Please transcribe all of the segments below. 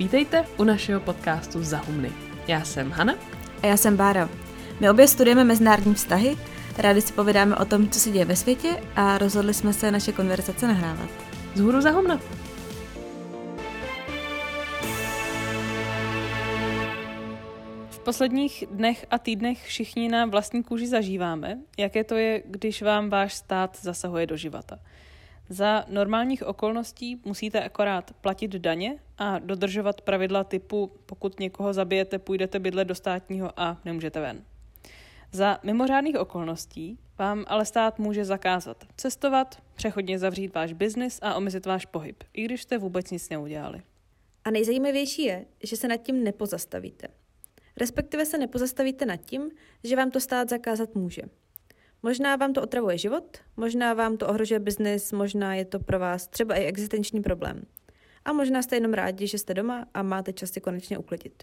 Vítejte u našeho podcastu Zahumny. Já jsem Hana. A já jsem Bára. My obě studujeme mezinárodní vztahy, rádi si povídáme o tom, co se děje ve světě a rozhodli jsme se naše konverzace nahrávat. Zhůru Zahumna. V posledních dnech a týdnech všichni na vlastní kůži zažíváme, jaké to je, když vám váš stát zasahuje do života. Za normálních okolností musíte akorát platit daně a dodržovat pravidla typu pokud někoho zabijete, půjdete bydlet do státního a nemůžete ven. Za mimořádných okolností vám ale stát může zakázat cestovat, přechodně zavřít váš biznis a omezit váš pohyb, i když jste vůbec nic neudělali. A nejzajímavější je, že se nad tím nepozastavíte. Respektive se nepozastavíte nad tím, že vám to stát zakázat může. Možná vám to otravuje život, možná vám to ohrožuje biznis, možná je to pro vás třeba i existenční problém. A možná jste jenom rádi, že jste doma a máte čas si konečně uklidit.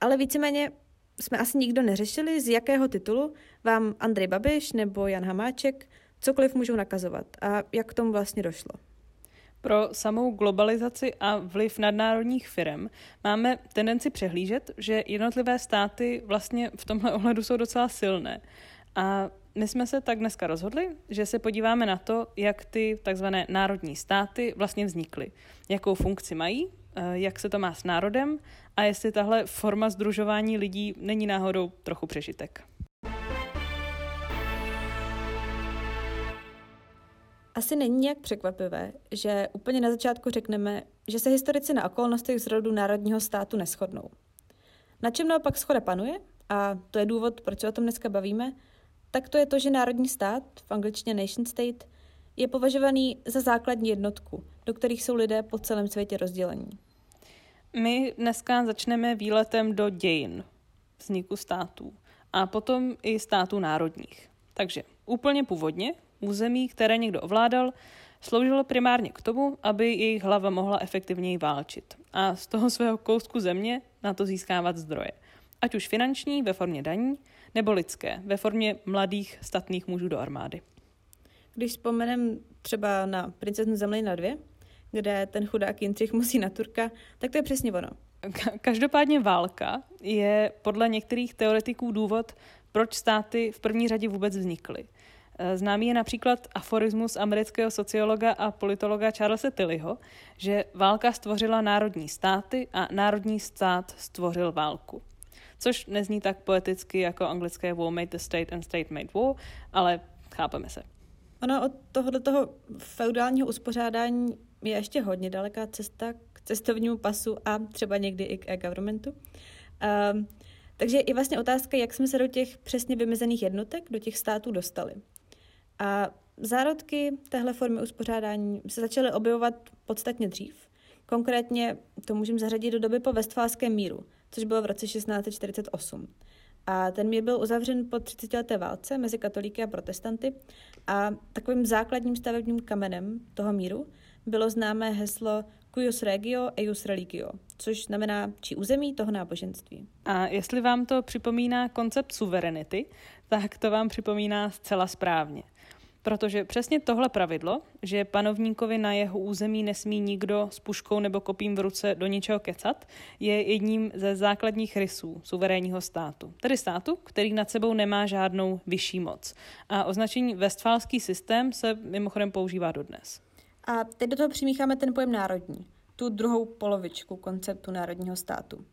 Ale víceméně jsme asi nikdo neřešili, z jakého titulu vám Andrej Babiš nebo Jan Hamáček cokoliv můžou nakazovat a jak k tomu vlastně došlo. Pro samou globalizaci a vliv nadnárodních firm máme tendenci přehlížet, že jednotlivé státy vlastně v tomhle ohledu jsou docela silné. A my jsme se tak dneska rozhodli, že se podíváme na to, jak ty takzvané národní státy vlastně vznikly, jakou funkci mají, eh, jak se to má s národem a jestli tahle forma združování lidí není náhodou trochu přežitek. Asi není nějak překvapivé, že úplně na začátku řekneme, že se historici na okolnostech zrodu národního státu neschodnou. Na čem naopak schoda panuje, a to je důvod, proč se o tom dneska bavíme, tak to je to, že národní stát, v angličtině nation state, je považovaný za základní jednotku, do kterých jsou lidé po celém světě rozdělení. My dneska začneme výletem do dějin vzniku států a potom i států národních. Takže úplně původně území, které někdo ovládal, sloužilo primárně k tomu, aby jejich hlava mohla efektivněji válčit a z toho svého kousku země na to získávat zdroje. Ať už finanční ve formě daní, nebo lidské ve formě mladých statných mužů do armády. Když vzpomenem třeba na princeznu Zemlina 2, kde ten chudák Jindřich musí na Turka, tak to je přesně ono. Každopádně válka je podle některých teoretiků důvod, proč státy v první řadě vůbec vznikly. Známý je například aforismus amerického sociologa a politologa Charlesa Tillyho, že válka stvořila národní státy a národní stát stvořil válku což nezní tak poeticky jako anglické war made the state and state made war, ale chápeme se. Ono od tohoto toho feudálního uspořádání je ještě hodně daleká cesta k cestovnímu pasu a třeba někdy i k e-governmentu. Um, takže je vlastně otázka, jak jsme se do těch přesně vymezených jednotek, do těch států dostali. A zárodky téhle formy uspořádání se začaly objevovat podstatně dřív. Konkrétně to můžeme zařadit do doby po Westfálském míru – což bylo v roce 1648. A ten mír byl uzavřen po 30 leté válce mezi katolíky a protestanty a takovým základním stavebním kamenem toho míru bylo známé heslo cuius regio eius religio, což znamená či území toho náboženství. A jestli vám to připomíná koncept suverenity, tak to vám připomíná zcela správně. Protože přesně tohle pravidlo, že panovníkovi na jeho území nesmí nikdo s puškou nebo kopím v ruce do ničeho kecat, je jedním ze základních rysů suverénního státu. Tedy státu, který nad sebou nemá žádnou vyšší moc. A označení Westfálský systém se mimochodem používá dodnes. A teď do toho přimícháme ten pojem národní, tu druhou polovičku konceptu národního státu.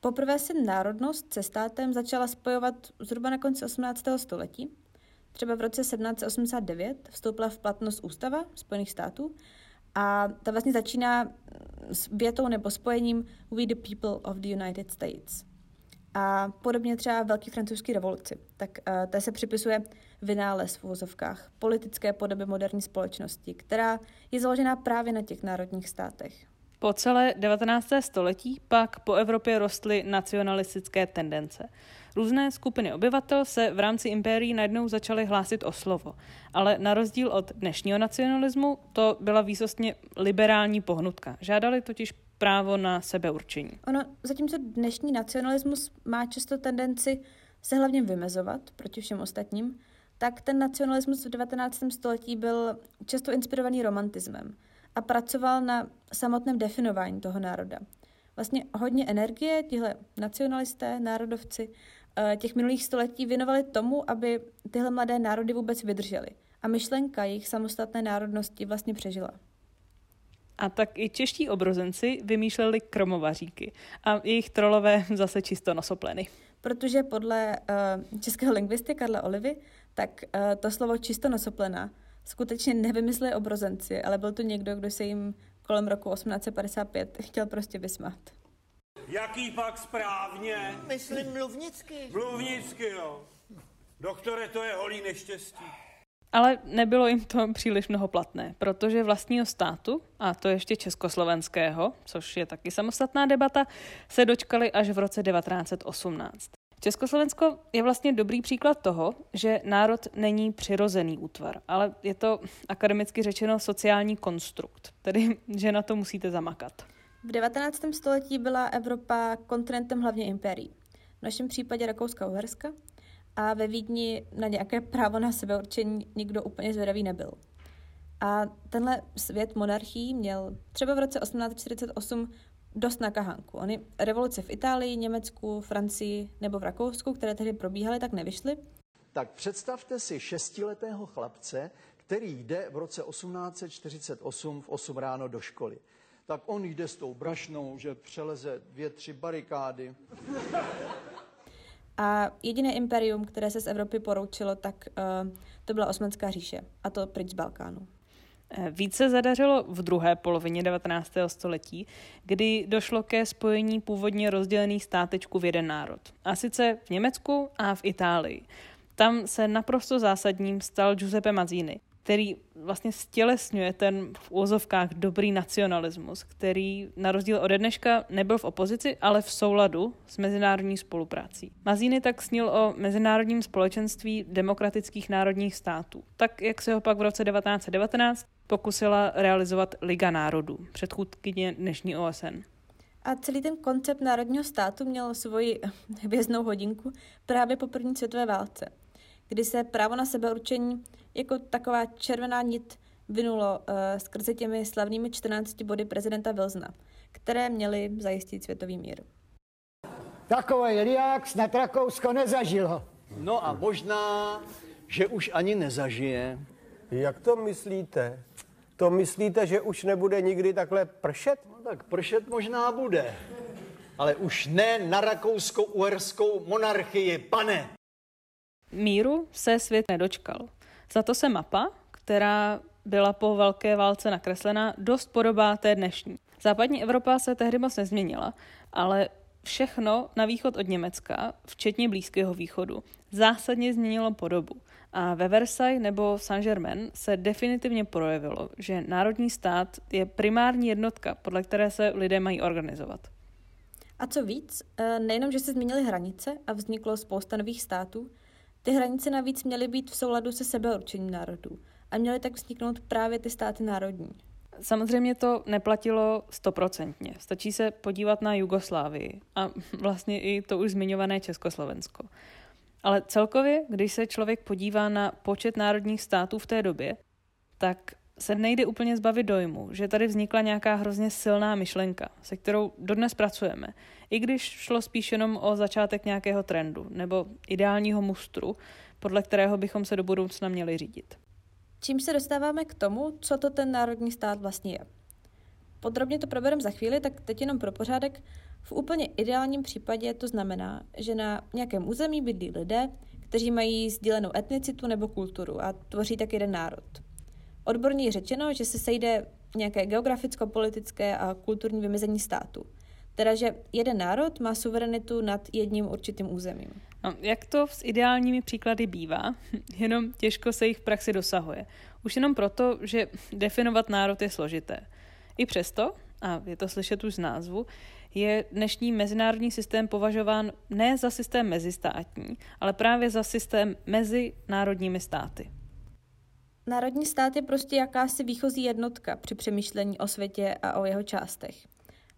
Poprvé se národnost se státem začala spojovat zhruba na konci 18. století, Třeba v roce 1789 vstoupila v platnost ústava Spojených států a ta vlastně začíná s větou nebo spojením We the people of the United States. A podobně třeba Velký francouzský revoluci, tak uh, té se připisuje vynález v uvozovkách politické podoby moderní společnosti, která je založená právě na těch národních státech. Po celé 19. století pak po Evropě rostly nacionalistické tendence. Různé skupiny obyvatel se v rámci impérií najednou začaly hlásit o slovo, ale na rozdíl od dnešního nacionalismu to byla výsostně liberální pohnutka. Žádali totiž právo na sebeurčení. Ono, zatímco dnešní nacionalismus má často tendenci se hlavně vymezovat proti všem ostatním, tak ten nacionalismus v 19. století byl často inspirovaný romantismem a pracoval na samotném definování toho národa. Vlastně hodně energie tihle nacionalisté, národovci těch minulých století věnovali tomu, aby tyhle mladé národy vůbec vydržely. A myšlenka jejich samostatné národnosti vlastně přežila. A tak i čeští obrozenci vymýšleli kromovaříky a jejich trolové zase čisto nosopleny. Protože podle uh, českého lingvisty Karla Olivy, tak uh, to slovo čisto nosoplena skutečně nevymysleli obrozenci, ale byl to někdo, kdo se jim kolem roku 1855 chtěl prostě vysmát. Jaký pak správně? Myslím mluvnicky. Mluvnicky, jo. Doktore, to je holý neštěstí. Ale nebylo jim to příliš mnoho platné, protože vlastního státu, a to ještě československého, což je taky samostatná debata, se dočkali až v roce 1918. Československo je vlastně dobrý příklad toho, že národ není přirozený útvar, ale je to akademicky řečeno sociální konstrukt, tedy že na to musíte zamakat. V 19. století byla Evropa kontinentem hlavně impérií. V našem případě Rakouska-Uherska a ve Vídni na nějaké právo na sebeurčení nikdo úplně zvědavý nebyl. A tenhle svět monarchií měl třeba v roce 1848 dost na kahánku. Ony revoluce v Itálii, Německu, Francii nebo v Rakousku, které tehdy probíhaly, tak nevyšly. Tak představte si šestiletého chlapce, který jde v roce 1848 v 8 ráno do školy. Tak on jde s tou brašnou, že přeleze dvě, tři barikády. A jediné imperium, které se z Evropy poroučilo, tak uh, to byla Osmanská říše, a to pryč z Balkánu. Eh, více zadařilo v druhé polovině 19. století, kdy došlo ke spojení původně rozdělených státečků v jeden národ. A sice v Německu a v Itálii. Tam se naprosto zásadním stal Giuseppe Mazzini, který vlastně stělesňuje ten v úzovkách dobrý nacionalismus, který na rozdíl od dneška nebyl v opozici, ale v souladu s mezinárodní spoluprácí. Mazíny tak snil o mezinárodním společenství demokratických národních států, tak jak se ho pak v roce 1919 pokusila realizovat Liga národů, předchůdkyně dnešní OSN. A celý ten koncept národního státu měl svoji hvězdnou hodinku právě po první světové válce, kdy se právo na sebeurčení jako taková červená nit vynulo uh, skrze těmi slavnými 14 body prezidenta Vilzna, které měly zajistit světový mír. Takový liák snad Rakousko nezažilo. No a možná, že už ani nezažije. Jak to myslíte? To myslíte, že už nebude nikdy takhle pršet? No tak pršet možná bude. Ale už ne na rakousko-uherskou monarchii, pane. Míru se svět nedočkal. Za to se mapa, která byla po velké válce nakreslena, dost podobá té dnešní. Západní Evropa se tehdy moc nezměnila, ale všechno na východ od Německa, včetně Blízkého východu, zásadně změnilo podobu. A ve Versailles nebo Saint-Germain se definitivně projevilo, že národní stát je primární jednotka, podle které se lidé mají organizovat. A co víc, eh, nejenom, že se změnily hranice a vzniklo spousta nových států, ty hranice navíc měly být v souladu se sebeurčením národů a měly tak vzniknout právě ty státy národní. Samozřejmě to neplatilo stoprocentně. Stačí se podívat na Jugoslávii a vlastně i to už zmiňované Československo. Ale celkově, když se člověk podívá na počet národních států v té době, tak se nejde úplně zbavit dojmu, že tady vznikla nějaká hrozně silná myšlenka, se kterou dodnes pracujeme, i když šlo spíš jenom o začátek nějakého trendu nebo ideálního mustru, podle kterého bychom se do budoucna měli řídit. Čím se dostáváme k tomu, co to ten národní stát vlastně je. Podrobně to probereme za chvíli, tak teď jenom pro pořádek. V úplně ideálním případě to znamená, že na nějakém území bydlí lidé, kteří mají sdílenou etnicitu nebo kulturu a tvoří tak jeden národ. Odborně řečeno, že se sejde nějaké geograficko-politické a kulturní vymezení státu. Teda, že jeden národ má suverenitu nad jedním určitým územím. No, jak to s ideálními příklady bývá, jenom těžko se jich v praxi dosahuje. Už jenom proto, že definovat národ je složité. I přesto, a je to slyšet už z názvu, je dnešní mezinárodní systém považován ne za systém mezistátní, ale právě za systém mezi národními státy. Národní stát je prostě jakási výchozí jednotka při přemýšlení o světě a o jeho částech.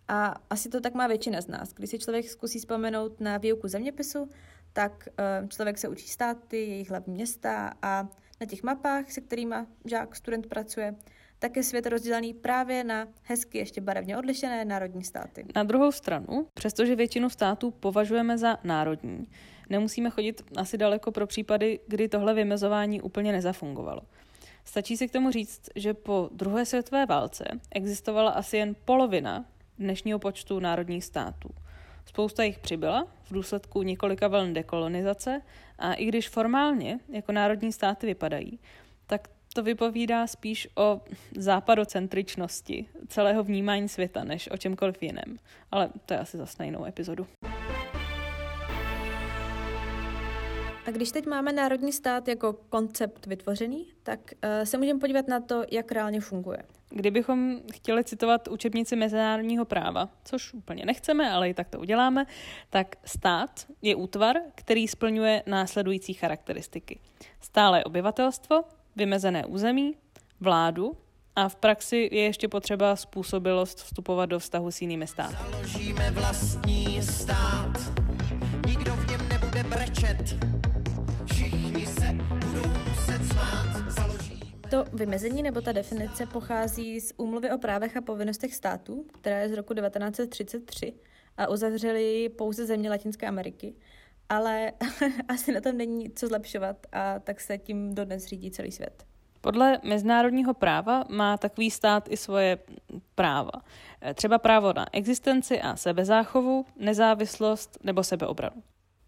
A asi to tak má většina z nás. Když si člověk zkusí vzpomenout na výuku zeměpisu, tak uh, člověk se učí státy, jejich hlavní města a na těch mapách, se kterými žák, student pracuje, tak je svět rozdělený právě na hezky ještě barevně odlišené národní státy. Na druhou stranu, přestože většinu států považujeme za národní, nemusíme chodit asi daleko pro případy, kdy tohle vymezování úplně nezafungovalo. Stačí si k tomu říct, že po druhé světové válce existovala asi jen polovina dnešního počtu národních států. Spousta jich přibyla v důsledku několika vln dekolonizace a i když formálně jako národní státy vypadají, tak to vypovídá spíš o západocentričnosti celého vnímání světa, než o čemkoliv jiném. Ale to je asi zase na jinou epizodu. A když teď máme národní stát jako koncept vytvořený, tak uh, se můžeme podívat na to, jak reálně funguje. Kdybychom chtěli citovat učebnici mezinárodního práva, což úplně nechceme, ale i tak to uděláme, tak stát je útvar, který splňuje následující charakteristiky. Stále obyvatelstvo, vymezené území, vládu a v praxi je ještě potřeba způsobilost vstupovat do vztahu s jinými státy. Založíme vlastní stát, nikdo v něm nebude brečet, To vymezení nebo ta definice pochází z Úmluvy o právech a povinnostech států, která je z roku 1933 a uzavřeli ji pouze země Latinské Ameriky. Ale asi na tom není co zlepšovat a tak se tím dodnes řídí celý svět. Podle mezinárodního práva má takový stát i svoje práva. Třeba právo na existenci a sebezáchovu, nezávislost nebo sebeobranu.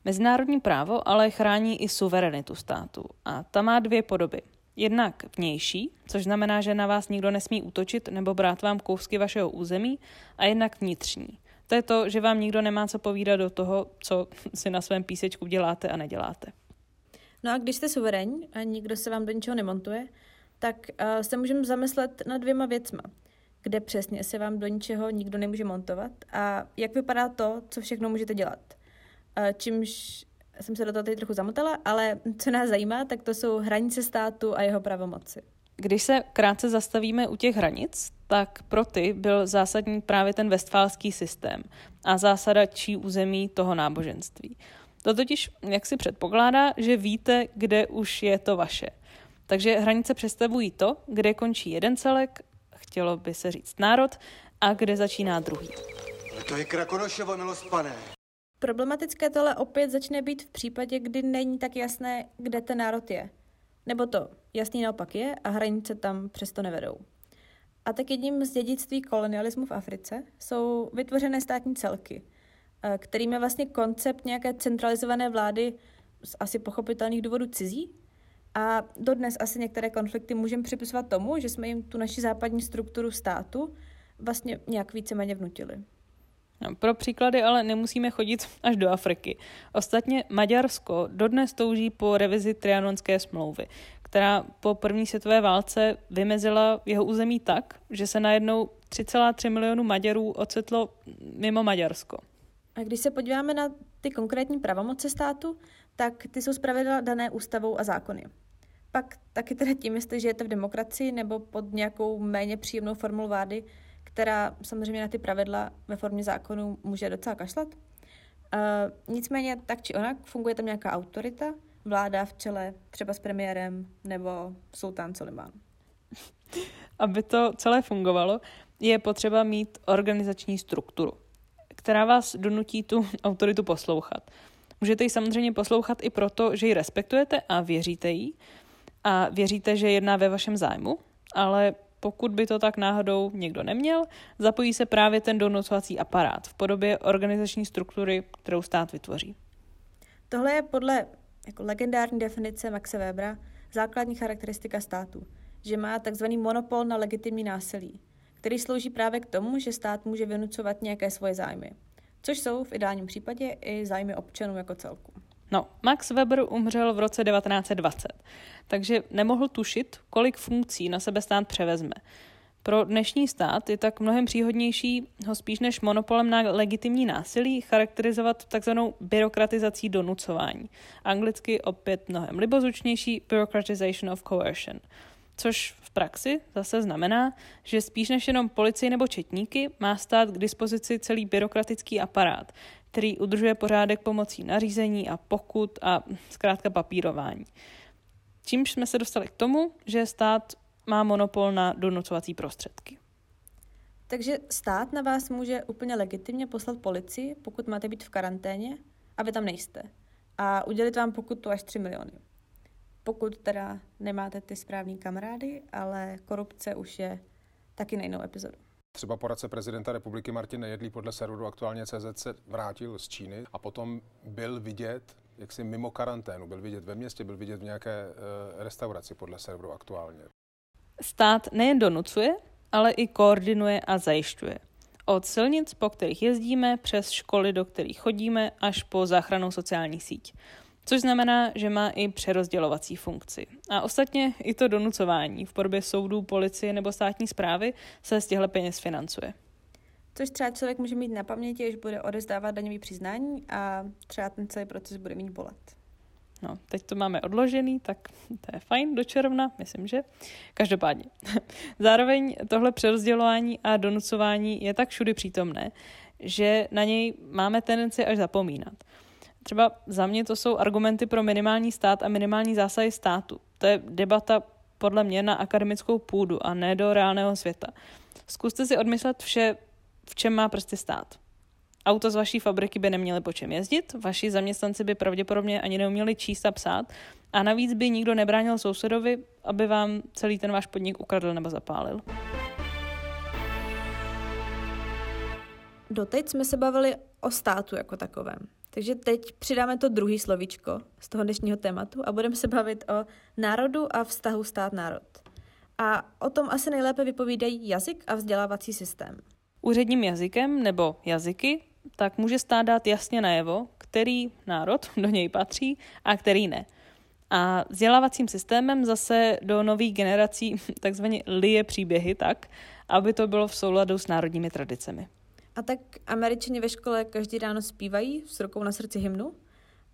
Mezinárodní právo ale chrání i suverenitu státu a ta má dvě podoby. Jednak vnější, což znamená, že na vás nikdo nesmí útočit nebo brát vám kousky vašeho území, a jednak vnitřní. To je to, že vám nikdo nemá co povídat do toho, co si na svém písečku děláte a neděláte. No a když jste suverénní a nikdo se vám do ničeho nemontuje, tak uh, se můžeme zamyslet nad dvěma věcma. Kde přesně se vám do ničeho nikdo nemůže montovat a jak vypadá to, co všechno můžete dělat. Uh, čímž jsem se do toho tady trochu zamotala, ale co nás zajímá, tak to jsou hranice státu a jeho pravomoci. Když se krátce zastavíme u těch hranic, tak pro ty byl zásadní právě ten westfálský systém a zásada čí území toho náboženství. To totiž jak si předpokládá, že víte, kde už je to vaše. Takže hranice představují to, kde končí jeden celek, chtělo by se říct národ, a kde začíná druhý. Ale to je Krakonošovo, milost pane. Problematické tohle opět začne být v případě, kdy není tak jasné, kde ten národ je. Nebo to jasný naopak je a hranice tam přesto nevedou. A tak jedním z dědictví kolonialismu v Africe jsou vytvořené státní celky, eh, kterým je vlastně koncept nějaké centralizované vlády z asi pochopitelných důvodů cizí. A dodnes asi některé konflikty můžeme připisovat tomu, že jsme jim tu naši západní strukturu státu vlastně nějak víceméně vnutili. Pro příklady ale nemusíme chodit až do Afriky. Ostatně Maďarsko dodnes touží po revizi Trianonské smlouvy, která po první světové válce vymezila jeho území tak, že se najednou 3,3 milionu Maďarů ocitlo mimo Maďarsko. A když se podíváme na ty konkrétní pravomoce státu, tak ty jsou zpravidla dané ústavou a zákony. Pak taky teda tím, jestli žijete v demokracii nebo pod nějakou méně příjemnou formou vlády, která samozřejmě na ty pravidla ve formě zákonu může docela kašlat. Uh, nicméně tak či onak funguje tam nějaká autorita, vláda v čele třeba s premiérem nebo sultán Suleiman. Aby to celé fungovalo, je potřeba mít organizační strukturu, která vás donutí tu autoritu poslouchat. Můžete ji samozřejmě poslouchat i proto, že ji respektujete a věříte jí a věříte, že jedná ve vašem zájmu, ale pokud by to tak náhodou někdo neměl, zapojí se právě ten donucovací aparát v podobě organizační struktury, kterou stát vytvoří. Tohle je podle jako legendární definice Maxe Webera základní charakteristika státu, že má takzvaný monopol na legitimní násilí, který slouží právě k tomu, že stát může vynucovat nějaké svoje zájmy, což jsou v ideálním případě i zájmy občanů jako celku. No, Max Weber umřel v roce 1920, takže nemohl tušit, kolik funkcí na sebe stát převezme. Pro dnešní stát je tak mnohem příhodnější ho spíš než monopolem na legitimní násilí charakterizovat takzvanou byrokratizací donucování. Anglicky opět mnohem libozučnější bureaucratization of coercion. Což v praxi zase znamená, že spíš než jenom policii nebo četníky má stát k dispozici celý byrokratický aparát, který udržuje pořádek pomocí nařízení a pokut a zkrátka papírování. Čímž jsme se dostali k tomu, že stát má monopol na donucovací prostředky. Takže stát na vás může úplně legitimně poslat policii, pokud máte být v karanténě a vy tam nejste. A udělit vám pokutu až 3 miliony. Pokud teda nemáte ty správní kamarády, ale korupce už je taky na jinou epizodu. Třeba poradce prezidenta republiky Martin Nejedlý podle serveru aktuálně CZ se vrátil z Číny a potom byl vidět jaksi mimo karanténu, byl vidět ve městě, byl vidět v nějaké uh, restauraci podle serveru aktuálně. Stát nejen donucuje, ale i koordinuje a zajišťuje. Od silnic, po kterých jezdíme, přes školy, do kterých chodíme, až po záchranou sociální síť. Což znamená, že má i přerozdělovací funkci. A ostatně i to donucování v podobě soudů, policie nebo státní zprávy se z těchto peněz financuje. Což třeba člověk může mít na paměti, až bude odezdávat daňový přiznání a třeba ten celý proces bude mít bolet. No, teď to máme odložený, tak to je fajn do června, myslím, že. Každopádně. Zároveň tohle přerozdělování a donucování je tak všudy přítomné, že na něj máme tendenci až zapomínat. Třeba za mě to jsou argumenty pro minimální stát a minimální zásahy státu. To je debata podle mě na akademickou půdu a ne do reálného světa. Zkuste si odmyslet vše, v čem má prostě stát. Auto z vaší fabriky by neměly po čem jezdit, vaši zaměstnanci by pravděpodobně ani neuměli číst a psát a navíc by nikdo nebránil sousedovi, aby vám celý ten váš podnik ukradl nebo zapálil. Doteď jsme se bavili o státu jako takovém. Takže teď přidáme to druhý slovíčko z toho dnešního tématu a budeme se bavit o národu a vztahu stát-národ. A o tom asi nejlépe vypovídají jazyk a vzdělávací systém. Úředním jazykem nebo jazyky tak může stát dát jasně najevo, který národ do něj patří a který ne. A vzdělávacím systémem zase do nových generací takzvaně lije příběhy tak, aby to bylo v souladu s národními tradicemi. A tak američani ve škole každý ráno zpívají s rukou na srdci hymnu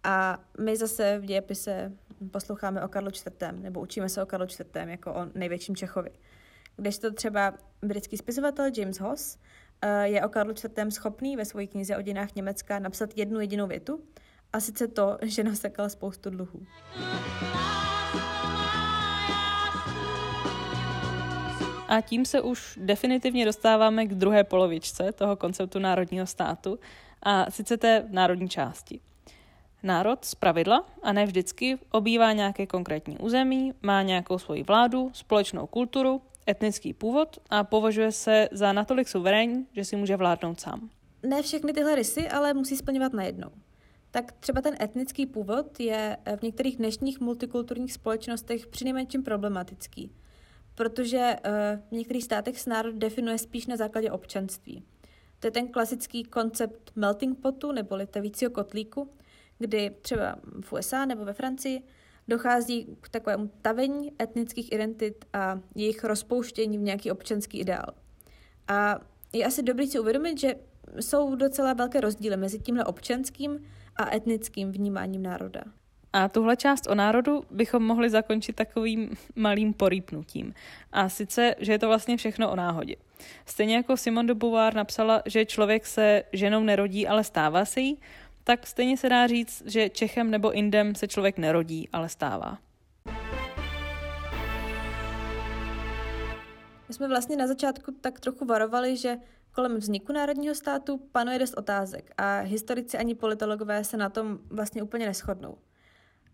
a my zase v dějepise posloucháme o Karlu IV. nebo učíme se o Karlu IV. jako o největším Čechovi. Kdežto třeba britský spisovatel James Hoss eh, je o Karlu IV. schopný ve své knize o dějinách Německa napsat jednu jedinou větu, a sice to, že nasekal spoustu dluhů. A tím se už definitivně dostáváme k druhé polovičce toho konceptu národního státu, a sice té národní části. Národ z pravidla a ne vždycky obývá nějaké konkrétní území, má nějakou svoji vládu, společnou kulturu, etnický původ a považuje se za natolik suverénní, že si může vládnout sám. Ne všechny tyhle rysy, ale musí splňovat najednou. Tak třeba ten etnický původ je v některých dnešních multikulturních společnostech přinejmenším problematický – protože uh, v některých státech se národ definuje spíš na základě občanství. To je ten klasický koncept melting potu nebo litavícího kotlíku, kdy třeba v USA nebo ve Francii dochází k takovému tavení etnických identit a jejich rozpouštění v nějaký občanský ideál. A je asi dobrý si uvědomit, že jsou docela velké rozdíly mezi tímhle občanským a etnickým vnímáním národa. A tuhle část o národu bychom mohli zakončit takovým malým porýpnutím. A sice, že je to vlastně všechno o náhodě. Stejně jako Simone de Beauvoir napsala, že člověk se ženou nerodí, ale stává se jí, tak stejně se dá říct, že Čechem nebo Indem se člověk nerodí, ale stává. My jsme vlastně na začátku tak trochu varovali, že kolem vzniku národního státu panuje dost otázek a historici ani politologové se na tom vlastně úplně neschodnou.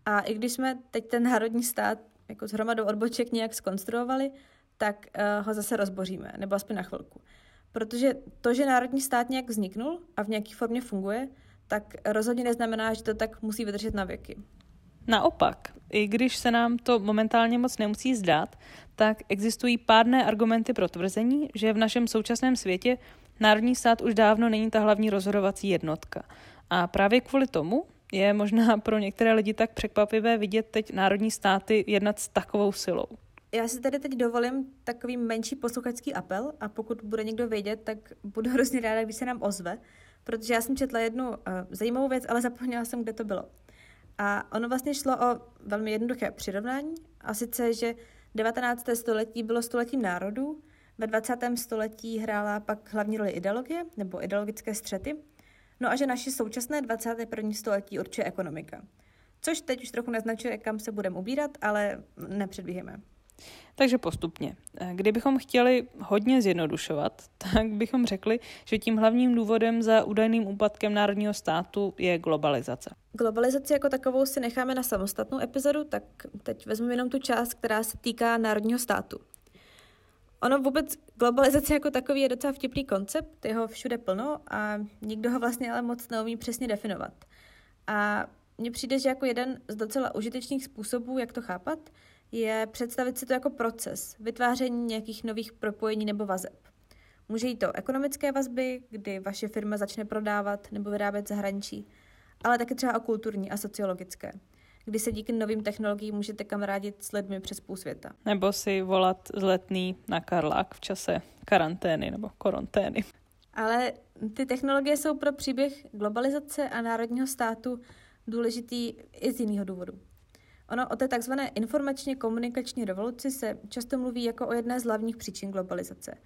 A i když jsme teď ten národní stát jako s hromadou odboček nějak skonstruovali, tak uh, ho zase rozboříme, nebo aspoň na chvilku. Protože to, že národní stát nějak vzniknul a v nějaké formě funguje, tak rozhodně neznamená, že to tak musí vydržet na věky. Naopak, i když se nám to momentálně moc nemusí zdát, tak existují pádné argumenty pro tvrzení, že v našem současném světě národní stát už dávno není ta hlavní rozhodovací jednotka. A právě kvůli tomu je možná pro některé lidi tak překvapivé vidět teď národní státy jednat s takovou silou. Já si tady teď dovolím takový menší posluchačský apel a pokud bude někdo vědět, tak budu hrozně ráda, když se nám ozve, protože já jsem četla jednu uh, zajímavou věc, ale zapomněla jsem, kde to bylo. A ono vlastně šlo o velmi jednoduché přirovnání, a sice, že 19. století bylo stoletím národů, ve 20. století hrála pak hlavní roli ideologie nebo ideologické střety No a že naše současné 21. století určuje ekonomika. Což teď už trochu naznačuje, kam se budeme ubírat, ale nepředbíháme. Takže postupně. Kdybychom chtěli hodně zjednodušovat, tak bychom řekli, že tím hlavním důvodem za údajným úpadkem národního státu je globalizace. Globalizaci jako takovou si necháme na samostatnou epizodu, tak teď vezmu jenom tu část, která se týká národního státu. Ono vůbec globalizace jako takový je docela vtipný koncept, je ho všude plno a nikdo ho vlastně ale moc neumí přesně definovat. A mně přijde, že jako jeden z docela užitečných způsobů, jak to chápat, je představit si to jako proces vytváření nějakých nových propojení nebo vazeb. Může jít to ekonomické vazby, kdy vaše firma začne prodávat nebo vyrábět zahraničí, ale taky třeba o kulturní a sociologické, kdy se díky novým technologiím můžete kamarádit s lidmi přes půl světa. Nebo si volat z letný na Karlák v čase karantény nebo korontény. Ale ty technologie jsou pro příběh globalizace a národního státu důležitý i z jiného důvodu. Ono o té takzvané informačně komunikační revoluci se často mluví jako o jedné z hlavních příčin globalizace.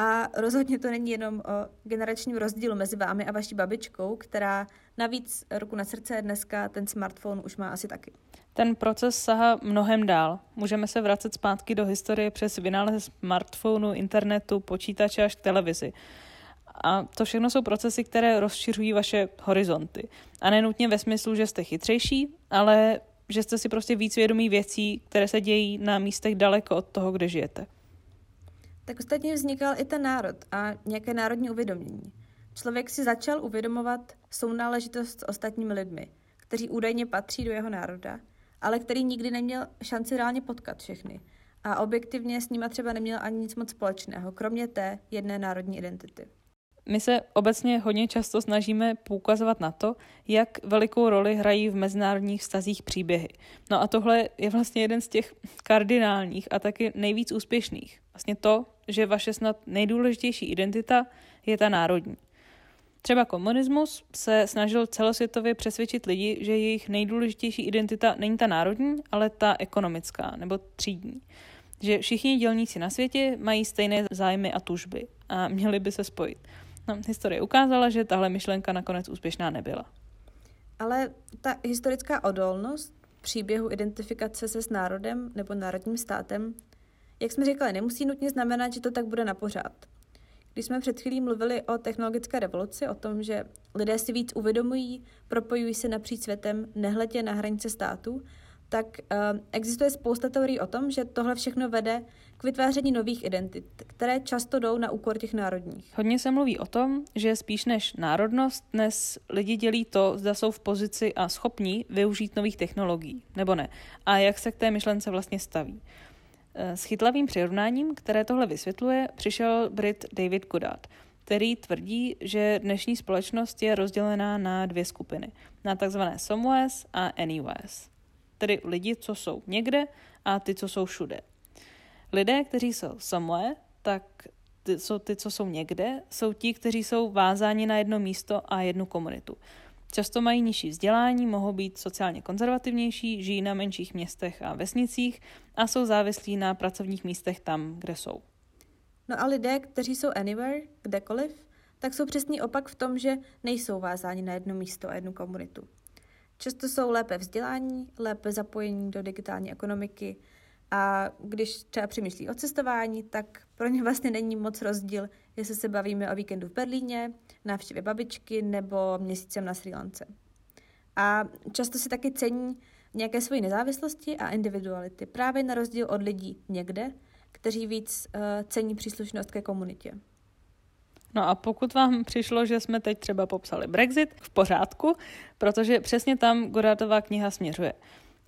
A rozhodně to není jenom o generačním rozdílu mezi vámi a vaší babičkou, která navíc ruku na srdce dneska ten smartphone už má asi taky. Ten proces sahá mnohem dál. Můžeme se vracet zpátky do historie přes vynález smartphonu, internetu, počítače až k televizi. A to všechno jsou procesy, které rozšiřují vaše horizonty. A nenutně ve smyslu, že jste chytřejší, ale že jste si prostě víc vědomí věcí, které se dějí na místech daleko od toho, kde žijete. Tak ostatně vznikal i ten národ a nějaké národní uvědomění. Člověk si začal uvědomovat sounáležitost s ostatními lidmi, kteří údajně patří do jeho národa, ale který nikdy neměl šanci reálně potkat všechny. A objektivně s nima třeba neměl ani nic moc společného, kromě té jedné národní identity. My se obecně hodně často snažíme poukazovat na to, jak velikou roli hrají v mezinárodních stazích příběhy. No a tohle je vlastně jeden z těch kardinálních a taky nejvíc úspěšných. Vlastně to, že vaše snad nejdůležitější identita je ta národní. Třeba komunismus se snažil celosvětově přesvědčit lidi, že jejich nejdůležitější identita není ta národní, ale ta ekonomická nebo třídní. Že všichni dělníci na světě mají stejné zájmy a tužby a měli by se spojit. No, historie ukázala, že tahle myšlenka nakonec úspěšná nebyla. Ale ta historická odolnost příběhu identifikace se s národem nebo národním státem, jak jsme říkali, nemusí nutně znamenat, že to tak bude na pořád. Když jsme před chvílí mluvili o technologické revoluci, o tom, že lidé si víc uvědomují, propojují se napříč světem, nehledě na hranice států, tak uh, existuje spousta teorií o tom, že tohle všechno vede k vytváření nových identit, které často jdou na úkor těch národních. Hodně se mluví o tom, že spíš než národnost dnes lidi dělí to, zda jsou v pozici a schopní využít nových technologií, nebo ne, a jak se k té myšlence vlastně staví. Eh, s chytlavým přirovnáním, které tohle vysvětluje, přišel Brit David Goddard, který tvrdí, že dnešní společnost je rozdělená na dvě skupiny, na takzvané somewheres a anywheres tedy lidi, co jsou někde a ty, co jsou všude. Lidé, kteří jsou somewhere, tak ty, co, ty, co jsou někde, jsou ti, kteří jsou vázáni na jedno místo a jednu komunitu. Často mají nižší vzdělání, mohou být sociálně konzervativnější, žijí na menších městech a vesnicích a jsou závislí na pracovních místech tam, kde jsou. No a lidé, kteří jsou anywhere, kdekoliv, tak jsou přesný opak v tom, že nejsou vázáni na jedno místo a jednu komunitu. Často jsou lépe vzdělání, lépe zapojení do digitální ekonomiky a když třeba přemýšlí o cestování, tak pro ně vlastně není moc rozdíl, jestli se bavíme o víkendu v Berlíně, návštěvě babičky nebo měsícem na Sri Lance. A často si taky cení nějaké svoji nezávislosti a individuality, právě na rozdíl od lidí někde, kteří víc uh, cení příslušnost ke komunitě. No a pokud vám přišlo, že jsme teď třeba popsali Brexit, v pořádku, protože přesně tam Goddardová kniha směřuje.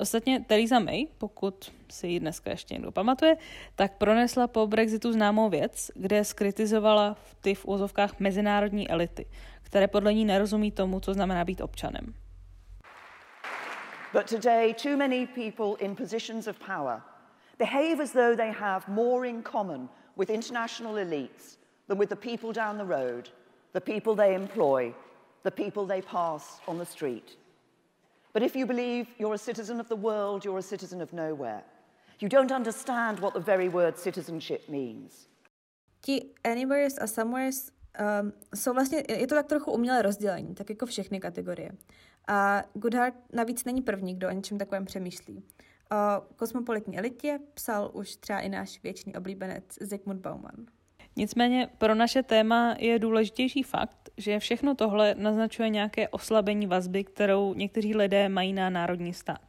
Ostatně Theresa May, pokud si ji dneska ještě někdo pamatuje, tak pronesla po Brexitu známou věc, kde skritizovala ty v úzovkách mezinárodní elity, které podle ní nerozumí tomu, co znamená být občanem. But today, too many people in positions of power behave as though they have more in common with international elites than with the people down the road, the people they employ, the people they pass on the street. But if you believe you're a citizen of the world, you're a citizen of nowhere. You don't understand what the very word citizenship means. Ti anywheres a somewheres um, jsou vlastně, je to tak trochu umělé rozdělení, tak jako všechny kategorie. A Goodhart navíc není první, kdo o něčem takovém přemýšlí. O kosmopolitní elitě psal už třeba i náš věčný oblíbenec Zygmunt Bauman. Nicméně pro naše téma je důležitější fakt, že všechno tohle naznačuje nějaké oslabení vazby, kterou někteří lidé mají na národní stát.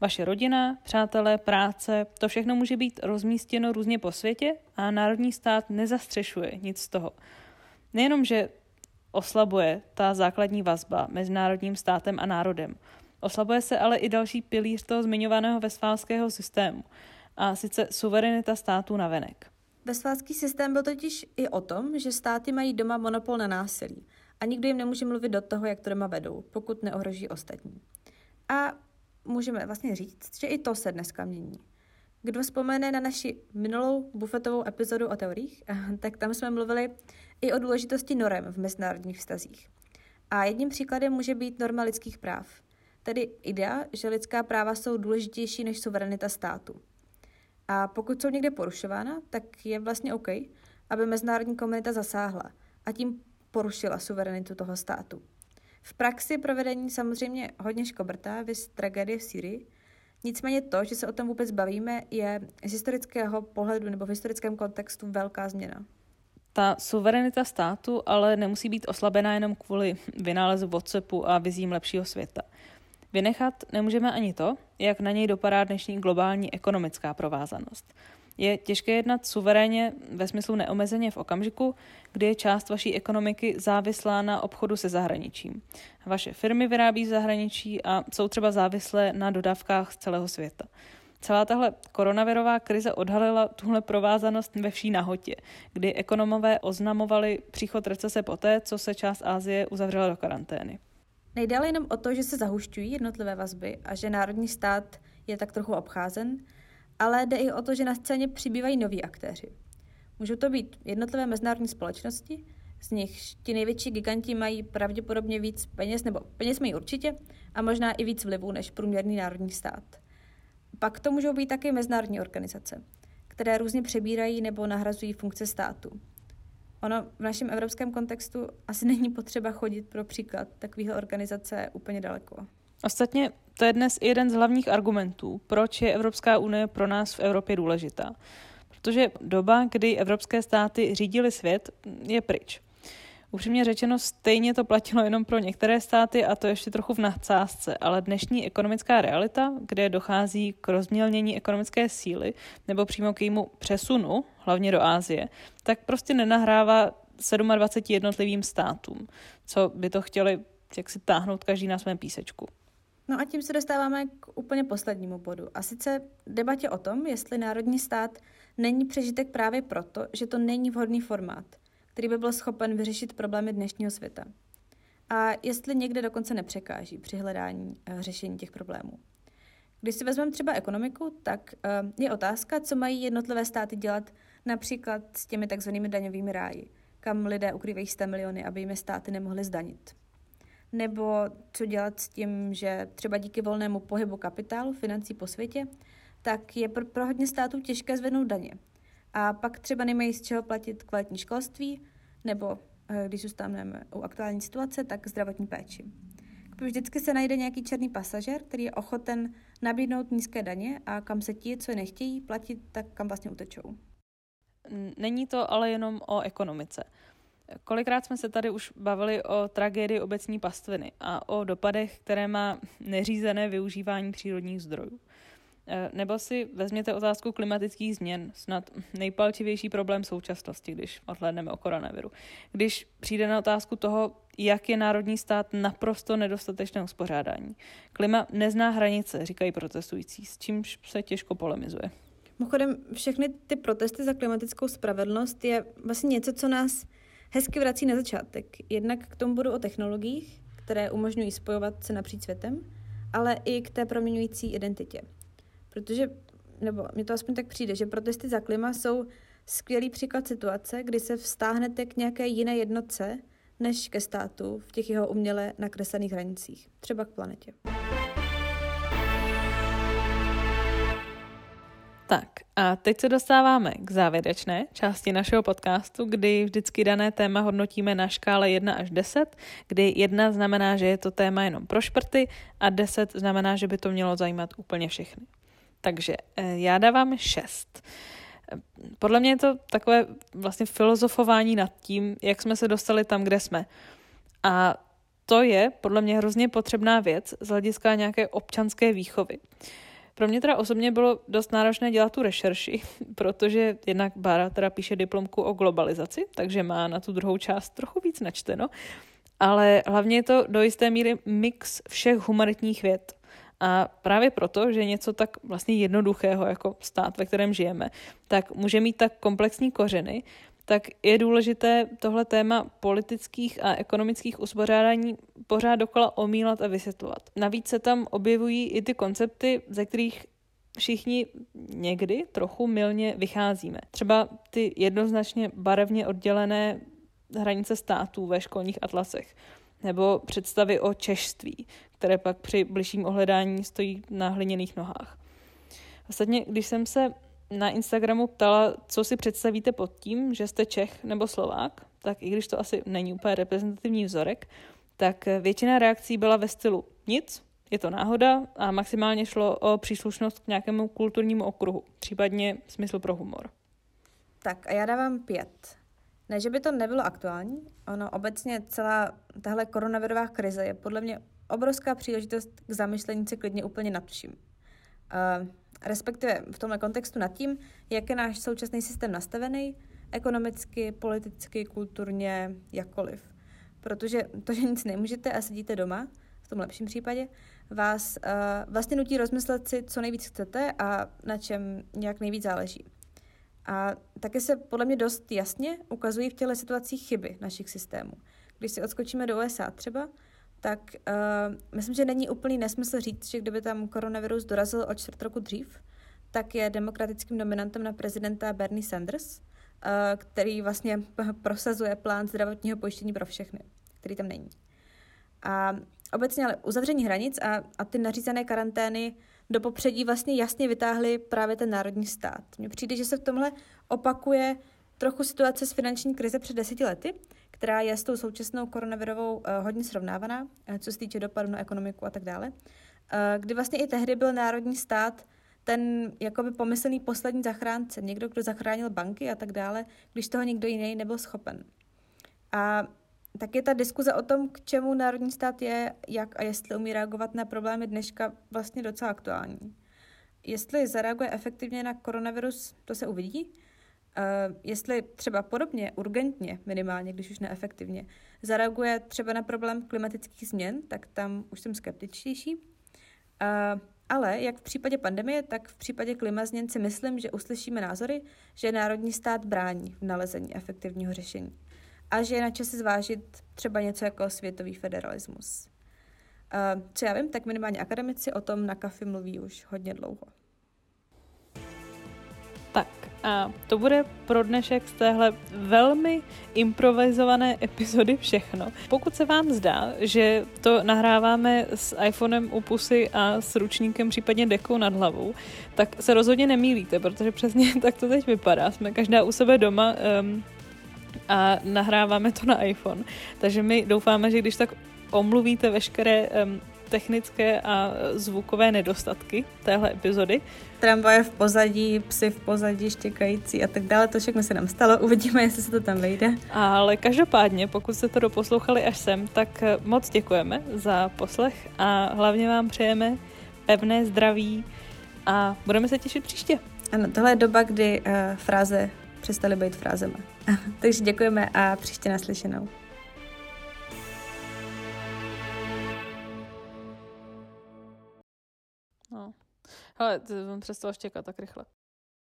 Vaše rodina, přátelé, práce, to všechno může být rozmístěno různě po světě a národní stát nezastřešuje nic z toho. Nejenom, že oslabuje ta základní vazba mezi národním státem a národem, oslabuje se ale i další pilíř toho zmiňovaného vesfálského systému, a sice suverenita států na venek. Vesfálský systém byl totiž i o tom, že státy mají doma monopol na násilí a nikdo jim nemůže mluvit do toho, jak to doma vedou, pokud neohroží ostatní. A můžeme vlastně říct, že i to se dneska mění. Kdo vzpomene na naši minulou bufetovou epizodu o teoriích, tak tam jsme mluvili i o důležitosti norem v mezinárodních vztazích. A jedním příkladem může být norma lidských práv, tedy idea, že lidská práva jsou důležitější než suverenita státu. A pokud jsou někde porušována, tak je vlastně OK, aby mezinárodní komunita zasáhla a tím porušila suverenitu toho státu. V praxi provedení samozřejmě hodně škobrtá, vys tragédie v Syrii, nicméně to, že se o tom vůbec bavíme, je z historického pohledu nebo v historickém kontextu velká změna. Ta suverenita státu ale nemusí být oslabená jenom kvůli vynálezu WhatsAppu a vizím lepšího světa. Vynechat nemůžeme ani to, jak na něj dopadá dnešní globální ekonomická provázanost. Je těžké jednat suverénně ve smyslu neomezeně v okamžiku, kdy je část vaší ekonomiky závislá na obchodu se zahraničím. Vaše firmy vyrábí v zahraničí a jsou třeba závislé na dodávkách z celého světa. Celá tahle koronavirová krize odhalila tuhle provázanost ve vší nahotě, kdy ekonomové oznamovali příchod recese poté, co se část Ázie uzavřela do karantény. Nejde ale jenom o to, že se zahušťují jednotlivé vazby a že národní stát je tak trochu obcházen, ale jde i o to, že na scéně přibývají noví aktéři. Můžou to být jednotlivé mezinárodní společnosti, z nich ti největší giganti mají pravděpodobně víc peněz, nebo peněz mají určitě, a možná i víc vlivu než průměrný národní stát. Pak to můžou být také mezinárodní organizace, které různě přebírají nebo nahrazují funkce státu. Ono v našem evropském kontextu asi není potřeba chodit pro příklad takovéhle organizace úplně daleko. Ostatně to je dnes jeden z hlavních argumentů, proč je Evropská unie pro nás v Evropě důležitá. Protože doba, kdy evropské státy řídily svět, je pryč. Upřímně řečeno, stejně to platilo jenom pro některé státy a to ještě trochu v nadsázce, ale dnešní ekonomická realita, kde dochází k rozmělnění ekonomické síly nebo přímo k jejímu přesunu, hlavně do Ázie, tak prostě nenahrává 27 jednotlivým státům, co by to chtěli jak si táhnout každý na svém písečku. No a tím se dostáváme k úplně poslednímu bodu. A sice debatě o tom, jestli národní stát není přežitek právě proto, že to není vhodný formát, který by byl schopen vyřešit problémy dnešního světa. A jestli někde dokonce nepřekáží při hledání uh, řešení těch problémů. Když si vezmeme třeba ekonomiku, tak uh, je otázka, co mají jednotlivé státy dělat například s těmi takzvanými daňovými ráji, kam lidé ukrývají 100 miliony, aby jim státy nemohly zdanit. Nebo co dělat s tím, že třeba díky volnému pohybu kapitálu, financí po světě, tak je pro, pro hodně států těžké zvednout daně. A pak třeba nemají z čeho platit kvalitní školství, nebo eh, když zůstaneme u aktuální situace, tak zdravotní péči. Vždycky se najde nějaký černý pasažer, který je ochoten nabídnout nízké daně a kam se ti, co je nechtějí platit, tak kam vlastně utečou. Není to ale jenom o ekonomice. Kolikrát jsme se tady už bavili o tragédii obecní pastviny a o dopadech, které má neřízené využívání přírodních zdrojů. E, nebo si vezměte otázku klimatických změn, snad nejpalčivější problém současnosti, když odhlédneme o koronaviru. Když přijde na otázku toho, jak je národní stát naprosto nedostatečné uspořádání. Klima nezná hranice, říkají protestující, s čímž se těžko polemizuje. Mimochodem, všechny ty protesty za klimatickou spravedlnost je vlastně něco, co nás hezky vrací na začátek. Jednak k tomu budu o technologiích, které umožňují spojovat se napříč světem, ale i k té proměňující identitě. Protože, nebo mi to aspoň tak přijde, že protesty za klima jsou skvělý příklad situace, kdy se vztáhnete k nějaké jiné jednotce, než ke státu v těch jeho uměle nakreslených hranicích, třeba k planetě. Tak a teď se dostáváme k závěrečné části našeho podcastu, kdy vždycky dané téma hodnotíme na škále 1 až 10, kdy 1 znamená, že je to téma jenom pro šprty a 10 znamená, že by to mělo zajímat úplně všechny. Takže eh, já dávám šest. Podle mě je to takové vlastně filozofování nad tím, jak jsme se dostali tam, kde jsme. A to je podle mě hrozně potřebná věc z hlediska nějaké občanské výchovy. Pro mě teda osobně bylo dost náročné dělat tu rešerši, protože jednak Bára teda píše diplomku o globalizaci, takže má na tu druhou část trochu víc načteno, ale hlavně je to do jisté míry mix všech humanitních věd. A právě proto, že něco tak vlastně jednoduchého jako stát, ve kterém žijeme, tak může mít tak komplexní kořeny, tak je důležité tohle téma politických a ekonomických uspořádání pořád dokola omílat a vysvětlovat. Navíc se tam objevují i ty koncepty, ze kterých všichni někdy trochu milně vycházíme. Třeba ty jednoznačně barevně oddělené hranice států ve školních atlasech, nebo představy o češství, které pak při bližším ohledání stojí na hliněných nohách. Ostatně, když jsem se na Instagramu ptala, co si představíte pod tím, že jste Čech nebo Slovák, tak i když to asi není úplně reprezentativní vzorek, tak většina reakcí byla ve stylu nic, je to náhoda a maximálně šlo o příslušnost k nějakému kulturnímu okruhu, případně smysl pro humor. Tak a já dávám pět. Ne, že by to nebylo aktuální, ono obecně celá tahle koronavirová krize je podle mě obrovská příležitost k zamyšlení se klidně úplně nad vším. Uh, respektive v tomhle kontextu nad tím, jak je náš současný systém nastavený, ekonomicky, politicky, kulturně, jakkoliv. Protože to, že nic nemůžete a sedíte doma, v tom lepším případě, vás uh, vlastně nutí rozmyslet si, co nejvíc chcete a na čem nějak nejvíc záleží. A taky se podle mě dost jasně ukazují v těchto situacích chyby našich systémů. Když si odskočíme do USA třeba, tak uh, myslím, že není úplný nesmysl říct, že kdyby tam koronavirus dorazil o čtvrt roku dřív, tak je demokratickým nominantem na prezidenta Bernie Sanders, uh, který vlastně prosazuje plán zdravotního pojištění pro všechny, který tam není. A obecně ale uzavření hranic a, a ty nařízené karantény do popředí vlastně jasně vytáhly právě ten národní stát. Mně přijde, že se v tomhle opakuje trochu situace z finanční krize před deseti lety, která je s tou současnou koronavirovou uh, hodně srovnávaná, uh, co se týče dopadu na ekonomiku a tak dále, uh, kdy vlastně i tehdy byl národní stát ten jakoby pomyslný poslední zachránce, někdo, kdo zachránil banky a tak dále, když toho nikdo jiný nebyl schopen. A tak je ta diskuze o tom, k čemu národní stát je, jak a jestli umí reagovat na problémy dneška vlastně docela aktuální. Jestli zareaguje efektivně na koronavirus, to se uvidí. Uh, jestli třeba podobně, urgentně, minimálně, když už neefektivně, zareaguje třeba na problém klimatických změn, tak tam už jsem skeptičtější. Uh, ale jak v případě pandemie, tak v případě klimazměn si myslím, že uslyšíme názory, že národní stát brání v nalezení efektivního řešení a že je na čase zvážit třeba něco jako světový federalismus. Co já vím, tak minimálně akademici o tom na kafi mluví už hodně dlouho. Tak a to bude pro dnešek z téhle velmi improvizované epizody všechno. Pokud se vám zdá, že to nahráváme s iPhonem u pusy a s ručníkem, případně dekou nad hlavou, tak se rozhodně nemýlíte, protože přesně tak to teď vypadá. Jsme každá u sebe doma um, a nahráváme to na iPhone. Takže my doufáme, že když tak omluvíte veškeré um, technické a zvukové nedostatky téhle epizody. Tramvaje v pozadí, psy v pozadí, štěkající a tak dále, to všechno se nám stalo, uvidíme, jestli se to tam vejde. Ale každopádně, pokud jste to doposlouchali až sem, tak moc děkujeme za poslech a hlavně vám přejeme pevné zdraví a budeme se těšit příště. Ano, tohle je doba, kdy uh, fráze přestaly být frázema. Takže děkujeme a příště naslyšenou. No. Hele, on přestal štěkat tak rychle.